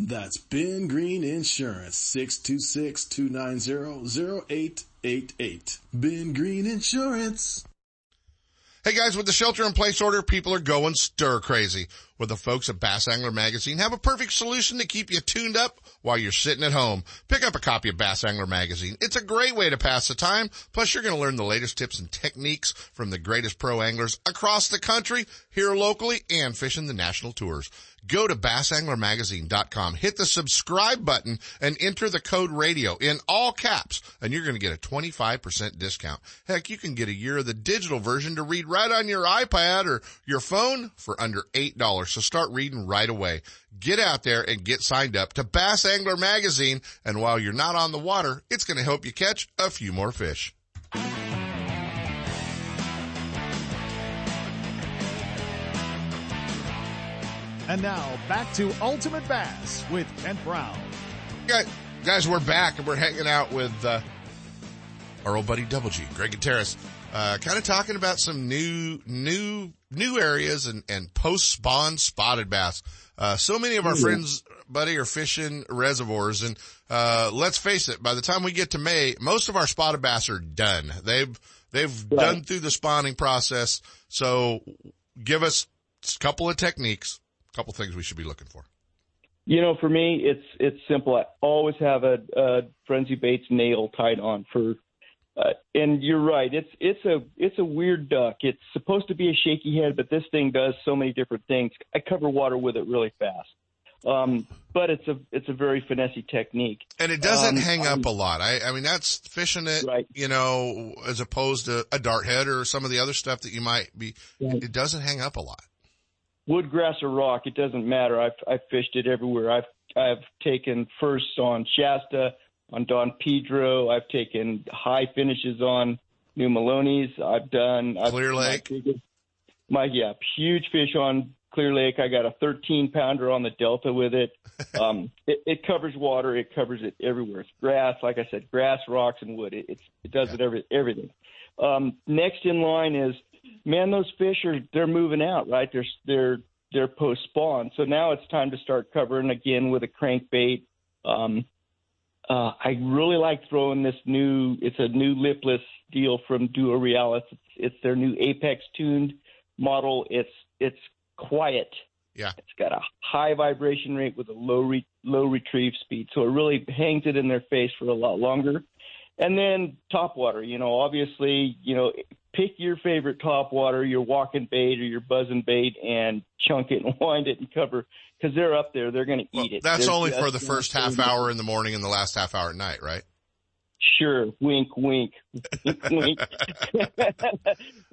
That's Ben Green Insurance, 626-290-0888. Ben Green Insurance. Hey guys, with the shelter in place order, people are going stir crazy. Well, the folks at Bass Angler Magazine have a perfect solution to keep you tuned up while you're sitting at home. Pick up a copy of Bass Angler Magazine. It's a great way to pass the time. Plus, you're going to learn the latest tips and techniques from the greatest pro anglers across the country, here locally, and fishing the national tours. Go to bassanglermagazine.com, hit the subscribe button, and enter the code radio in all caps, and you're going to get a 25% discount. Heck, you can get a year of the digital version to read right on your iPad or your phone for under $8 so start reading right away. Get out there and get signed up to Bass Angler Magazine, and while you're not on the water, it's going to help you catch a few more fish. And now back to Ultimate Bass with Kent Brown. Guys, we're back and we're hanging out with uh, our old buddy Double G, Greg Gutierrez, uh, kind of talking about some new, new, new areas and, and post spawn spotted bass. Uh, so many of our friends, buddy, are fishing reservoirs and, uh, let's face it, by the time we get to May, most of our spotted bass are done. They've, they've right. done through the spawning process. So give us a couple of techniques, a couple things we should be looking for. You know, for me, it's it's simple. I always have a, a frenzy baits nail tied on for uh, and you're right. It's it's a it's a weird duck. It's supposed to be a shaky head, but this thing does so many different things. I cover water with it really fast. Um, but it's a it's a very finessey technique, and it doesn't um, hang up a lot. I, I mean, that's fishing it, right. you know, as opposed to a dart head or some of the other stuff that you might be. Right. It doesn't hang up a lot. Wood, grass, or rock, it doesn't matter. I've I've fished it everywhere. I've I've taken firsts on Shasta, on Don Pedro. I've taken high finishes on New Melones. I've done Clear I've, Lake. My, my, yeah, huge fish on Clear Lake. I got a 13 pounder on the Delta with it. Um, it, it covers water. It covers it everywhere. It's grass, like I said, grass, rocks, and wood. It, it's, it does yeah. it every, everything. Um, next in line is, man, those fish are they're moving out, right? They're they're they're post spawn. So now it's time to start covering again with a crankbait. Um, uh, I really like throwing this new. It's a new lipless deal from Duo Realis. It's, it's their new Apex tuned model. It's it's quiet. Yeah. It's got a high vibration rate with a low re, low retrieve speed, so it really hangs it in their face for a lot longer. And then top water, you know, obviously, you know, pick your favorite top water, your walking bait or your buzzing bait, and chunk it and wind it and cover because they're up there. They're going to well, eat it. That's only for the first half hour in the morning and the last half hour at night, right? Sure. Wink, wink, wink, wink.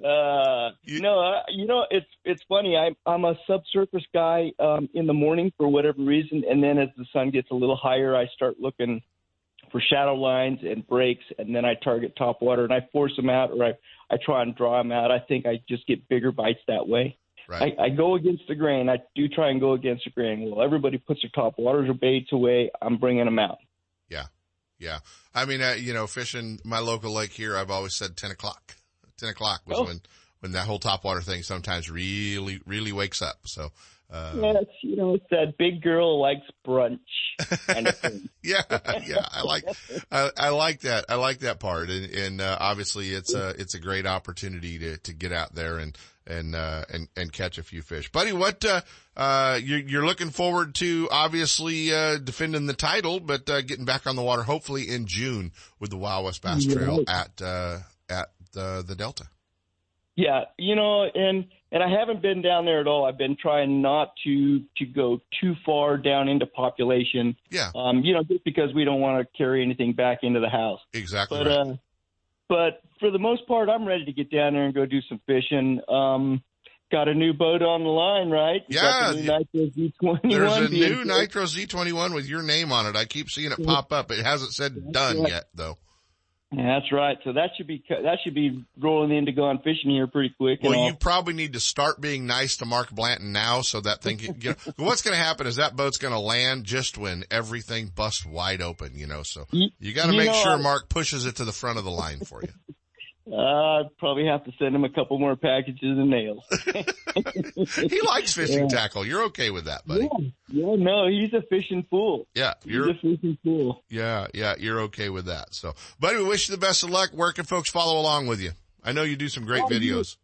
uh, you, no, uh, you know, it's, it's funny. I'm, I'm a subsurface guy, um, in the morning for whatever reason. And then as the sun gets a little higher, I start looking for shadow lines and breaks. And then I target top water and I force them out or I, I try and draw them out. I think I just get bigger bites that way. Right. I, I go against the grain. I do try and go against the grain. Well, everybody puts their top waters or baits away. I'm bringing them out. Yeah. Yeah. I mean, uh, you know, fishing my local lake here, I've always said 10 o'clock. 10 o'clock was oh. when, when that whole top water thing sometimes really, really wakes up. So, uh, yes, you know, it's that big girl likes brunch kind of thing. yeah, yeah, I like, I, I, like that. I like that part, and, and uh, obviously, it's a it's a great opportunity to to get out there and and uh, and and catch a few fish, buddy. What uh, uh, you're, you're looking forward to? Obviously, uh, defending the title, but uh, getting back on the water, hopefully in June with the Wild West Bass Trail at uh, at the the Delta. Yeah, you know, and and I haven't been down there at all. I've been trying not to to go too far down into population. Yeah. Um, you know, just because we don't want to carry anything back into the house. Exactly. But right. uh, but for the most part, I'm ready to get down there and go do some fishing. Um, got a new boat on the line, right? You Yeah, the new Nitro Z21 There's a new. Nitro Z21 with your name on it. I keep seeing it pop up. It hasn't said done yet though. Yeah, That's right. So that should be that should be rolling into gone fishing here pretty quick. Well, all. you probably need to start being nice to Mark Blanton now so that thing can, you know, what's going to happen is that boat's going to land just when everything busts wide open, you know, so You- got to make know, sure Mark pushes it to the front of the line for you. Uh, I'd probably have to send him a couple more packages of nails. he likes fishing tackle. You're okay with that, buddy. Yeah, yeah, no, he's a fishing fool. Yeah, you're a fishing fool. Yeah, yeah, you're okay with that. So, buddy, we wish you the best of luck. Where can folks follow along with you? I know you do some great Oh, videos.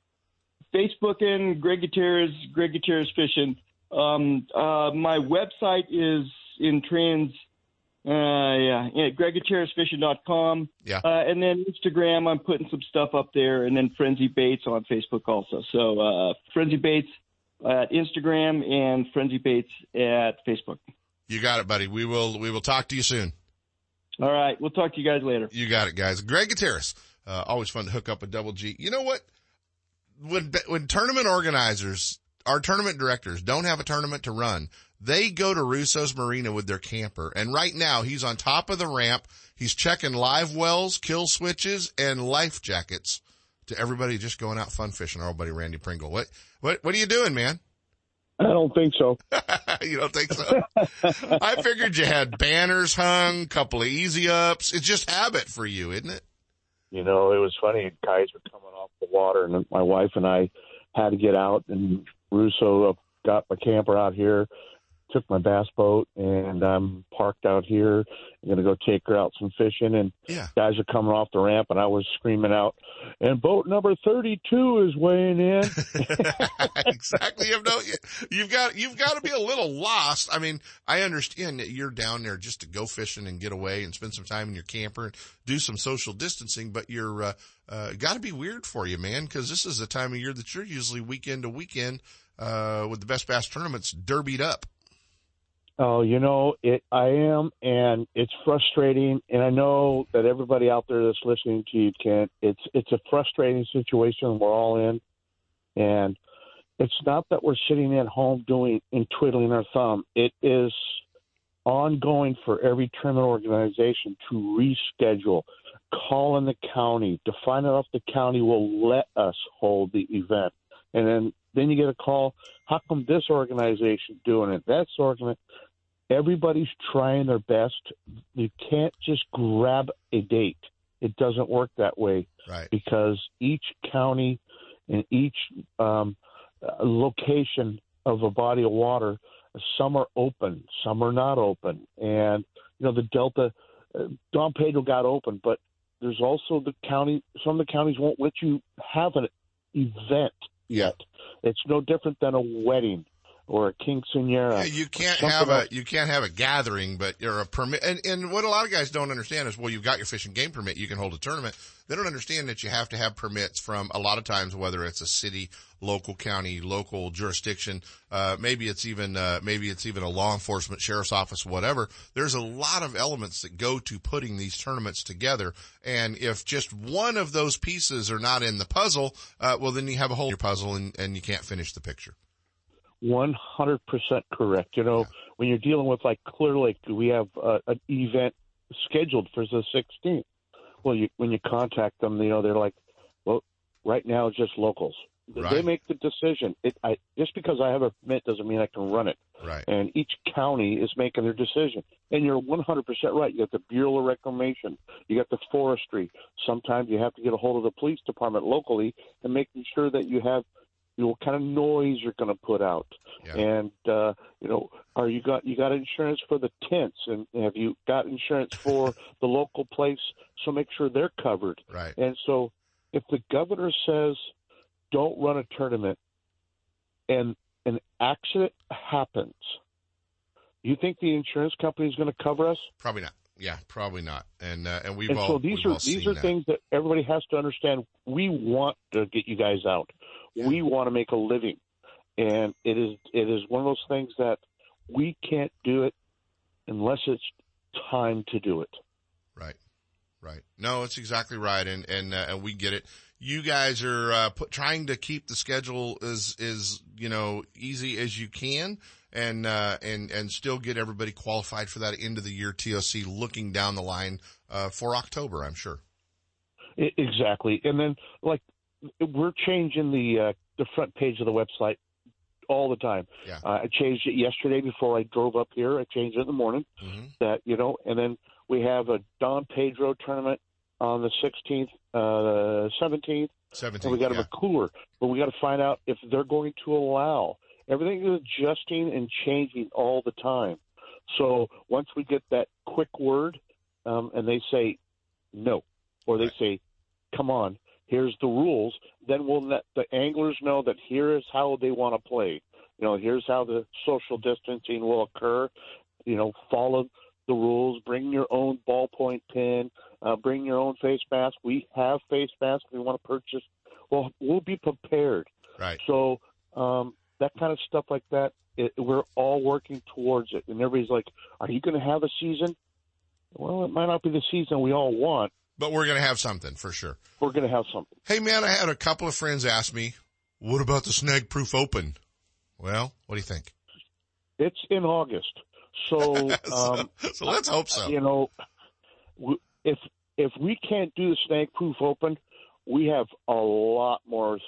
Facebooking Greg Gutierrez, Greg Gutierrez Fishing. Um, uh, my website is in trans. Uh, yeah, yeah, GregGutierrezFishing.com. Yeah. Uh, and then Instagram, I'm putting some stuff up there, and then Frenzy Baits on Facebook also. So uh, Frenzy Baits at Instagram and Frenzy Baits at Facebook. You got it, buddy. We will, we will talk to you soon. All right, we'll talk to you guys later. You got it, guys. Greg Gutierrez. Uh, always fun to hook up a double G. You know what? When, when tournament organizers, our tournament directors don't have a tournament to run, they go to Russo's Marina with their camper. And right now he's on top of the ramp. He's checking live wells, kill switches, and life jackets to everybody just going out fun fishing. Our old buddy Randy Pringle. What, what, what are you doing, man? I don't think so. you don't think so? I figured you had banners hung, couple of easy ups. It's just habit for you, isn't it? You know, it was funny. Guys were coming off the water, and my wife and I had to get out. And Russo got my camper out here, took my bass boat, and I'm parked out here. I'm going to go take her out some fishing. And Yeah. guys are coming off the ramp, and I was screaming out, and boat number 32 is weighing in. exactly. You have no, you've got, you've got to be a little lost. I mean, I understand that you're down there just to go fishing and get away and spend some time in your camper and do some social distancing, but you're, uh, uh, got to be weird for you, man, because this is the time of year that you're usually weekend to weekend, uh, with the best bass tournaments derbied up. Oh, you know, it. I am, and it's frustrating. And I know that everybody out there that's listening to you, Kent, it's it's a frustrating situation we're all in, and it's not that we're sitting at home doing and twiddling our thumb. It is ongoing for every tournament organization to reschedule, call in the county to find out if the county will let us hold the event, and then then you get a call. How come this organization doing it? That's organi Everybody's trying their best. You can't just grab a date. It doesn't work that way Right. because each county and each um, location of a body of water, some are open, some are not open, and you know the Delta, uh, Don Pedro got open, but there's also the county. Some of the counties won't let you have an event yet. It's no different than a wedding or a quinceanera. Yeah, you can't have a you can't have a gathering, but you're a permit. And, and what a lot of guys don't understand is, well, you've got your fishing game permit, you can hold a tournament. They don't understand that you have to have permits from a lot of times, whether it's a city, local county, local jurisdiction, uh, maybe it's even uh, maybe it's even a law enforcement, sheriff's office, whatever. There's a lot of elements that go to putting these tournaments together, and if just one of those pieces are not in the puzzle, uh, well, then you have a hole in your puzzle, and, and you can't finish the picture. One hundred percent correct. You know, when you're dealing with like Clear Lake, we have uh, an event scheduled for the 16th. Well, you, when you contact them, you know they're like, "Well, right now it's just locals." They make the decision. It, I, just because I have a permit doesn't mean I can run it. Right. And each county is making their decision. And you're 100% right. You got the Bureau of Reclamation. You got the forestry. Sometimes you have to get a hold of the police department locally and making sure that you have you know, what kind of noise you're going to put out. And, uh, you know, are you got, you got insurance for the tents and have you got insurance for the local place? So make sure they're covered. Right. And so if the governor says, don't run a tournament and an accident happens, you think the insurance company is going to cover us? Probably not. Yeah, probably not. And uh, and we've and all so these are these are that. things that everybody has to understand. We want to get you guys out. We want to make a living, and it is it is one of those things that we can't do it unless it's time to do it. Right. Right. No, it's exactly right. And, and, uh, and we get it. You guys are, uh, put, trying to keep the schedule as, as, you know, easy as you can and, uh, and, and still get everybody qualified for that end of the year TOC looking down the line, uh, for October, I'm sure. Exactly. And then like we're changing the, uh, the front page of the website all the time. Yeah. Uh, I changed it yesterday before I drove up here. I changed it in the morning. Mm-hmm. That you know, and then we have a Don Pedro tournament on the 16th, uh, 17th. 17th. And we got to yeah. have a cooler, but we got to find out if they're going to allow. Everything is adjusting and changing all the time. So once we get that quick word, um, and they say no, or they say, "Come on, here's the rules," then we'll let the anglers know that here is how they want to play. You know, here's how the social distancing will occur. You know, follow the rules. Bring your own ballpoint pen. Uh, bring your own face mask. We have face masks. We want to purchase. Well, we'll be prepared. Right. So um, that kind of stuff like that, it, we're all working towards it. And everybody's like, "Are you going to have a season?" Well, it might not be the season we all want. But we're going to have something for sure. We're going to have something. Hey man, I had a couple of friends ask me, what about the snag proof open? Well, what do you think? It's in August, so um, so let's hope so. You know, if if we can't do the snag proof open, we have a lot more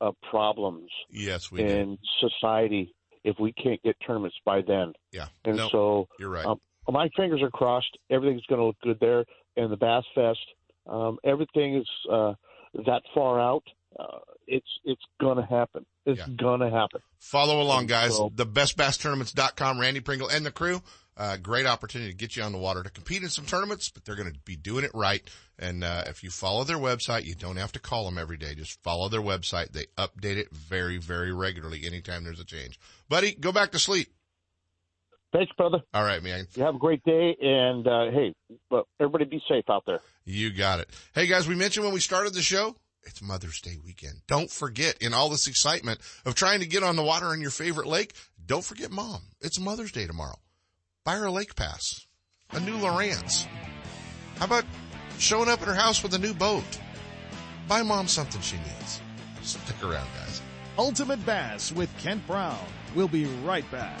uh, problems Yes, we do. in society if we can't get tournaments by then. Yeah. And No, so you're right. Um, my fingers are crossed. Everything's going to look good there. And the Bass Fest, um, everything is uh, that far out. Uh, it's it's going to happen. It's Yeah. going to happen. Follow along, guys. so- The bestbasstournaments.com, Randy Pringle and the crew. Uh, great opportunity to get you on the water to compete in some tournaments, but they're going to be doing it right. And, uh, if you follow their website, you don't have to call them every day. Just follow their website. They update it very, very regularly anytime there's a change. Buddy, go back to sleep. Thanks, brother. All right, man. You have a great day, and uh, hey, but everybody be safe out there. You got it. Hey guys, we mentioned when we started the show, it's Mother's Day weekend. Don't forget, in all this excitement of trying to get on the water in your favorite lake, don't forget mom. It's Mother's Day tomorrow. Buy her a lake pass, a new Lowrance. How about showing up at her house with a new boat? Buy mom something she needs. Stick around, guys. Ultimate Bass with Kent Brown. We'll be right back.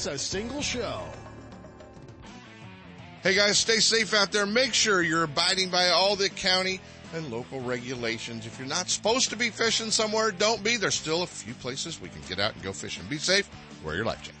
a single show. Hey guys, stay safe out there. Make sure you're abiding by all the county and local regulations. If you're not supposed to be fishing somewhere, don't be. There's still a few places we can get out and go fishing. Be safe. Wear your life jackets.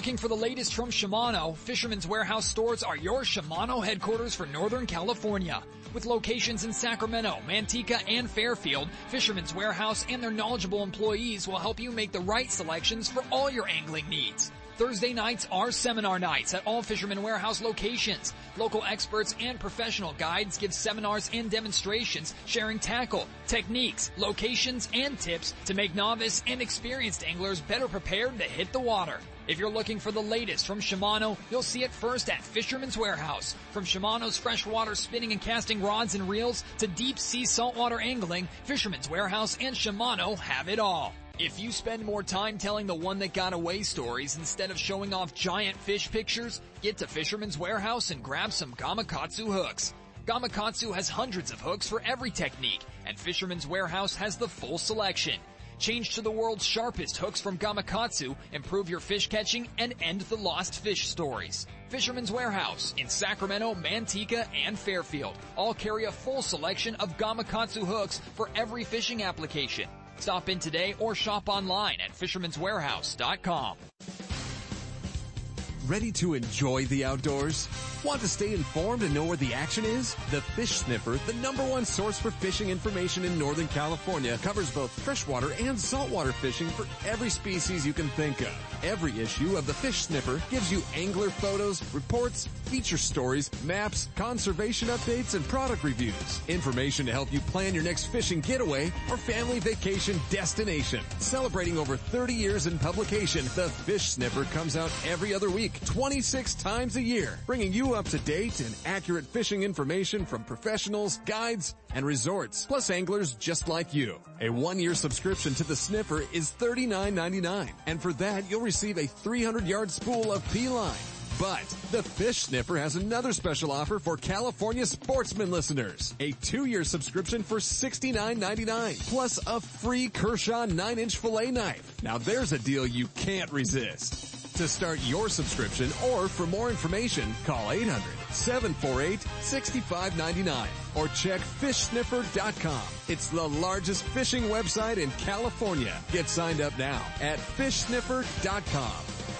Looking for the latest from Shimano, Fisherman's Warehouse stores are your Shimano headquarters for Northern California. With locations in Sacramento, Manteca, and Fairfield, Fisherman's Warehouse and their knowledgeable employees will help you make the right selections for all your angling needs. Thursday nights are seminar nights at all Fisherman Warehouse locations. Local experts and professional guides give seminars and demonstrations sharing tackle, techniques, locations, and tips to make novice and experienced anglers better prepared to hit the water. If you're looking for the latest from Shimano, you'll see it first at Fisherman's Warehouse. From Shimano's freshwater spinning and casting rods and reels to deep sea saltwater angling, Fisherman's Warehouse and Shimano have it all. If you spend more time telling the one that got away stories instead of showing off giant fish pictures, get to Fisherman's Warehouse and grab some Gamakatsu hooks. Gamakatsu has hundreds of hooks for every technique, and Fisherman's Warehouse has the full selection. Change to the world's sharpest hooks from Gamakatsu, improve your fish catching, and end the lost fish stories. Fisherman's Warehouse in Sacramento, Manteca, and Fairfield all carry a full selection of Gamakatsu hooks for every fishing application. Stop in today or shop online at fishermanswarehouse.com. Ready to enjoy the outdoors? Want to stay informed and know where the action is? The Fish Sniffer, the number one source for fishing information in Northern California, covers both freshwater and saltwater fishing for every species you can think of. Every issue of the Fish Sniffer gives you angler photos, reports, feature stories, maps, conservation updates, and product reviews. Information to help you plan your next fishing getaway or family vacation destination. Celebrating over 30 years in publication, the Fish Sniffer comes out every other week, 26 times a year, bringing you up to date and accurate fishing information from professionals, guides, and resorts, plus anglers just like you. A one-year subscription to the Sniffer is $39.99, and for that you'll receive a 300-yard spool of P-line. But the Fish Sniffer has another special offer for California sportsman listeners. A two-year subscription for $69.99 plus a free Kershaw 9-inch fillet knife. Now there's a deal you can't resist. To start your subscription or for more information, call 800-748-6599 or check fishsniffer.com. It's the largest fishing website in California. Get signed up now at fishsniffer.com.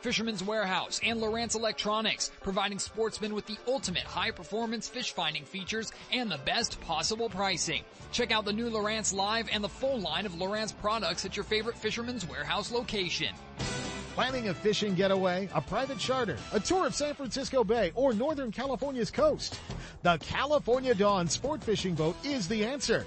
Fisherman's Warehouse and Lowrance Electronics, providing sportsmen with the ultimate high performance fish finding features and the best possible pricing. Check out the new Lowrance Live and the full line of Lowrance products at your favorite Fisherman's Warehouse location. Planning a fishing getaway, a private charter, a tour of San Francisco Bay, or Northern California's coast? The California Dawn Sport Fishing Boat is the answer.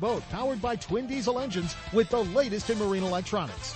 boat powered by twin diesel engines with the latest in marine electronics.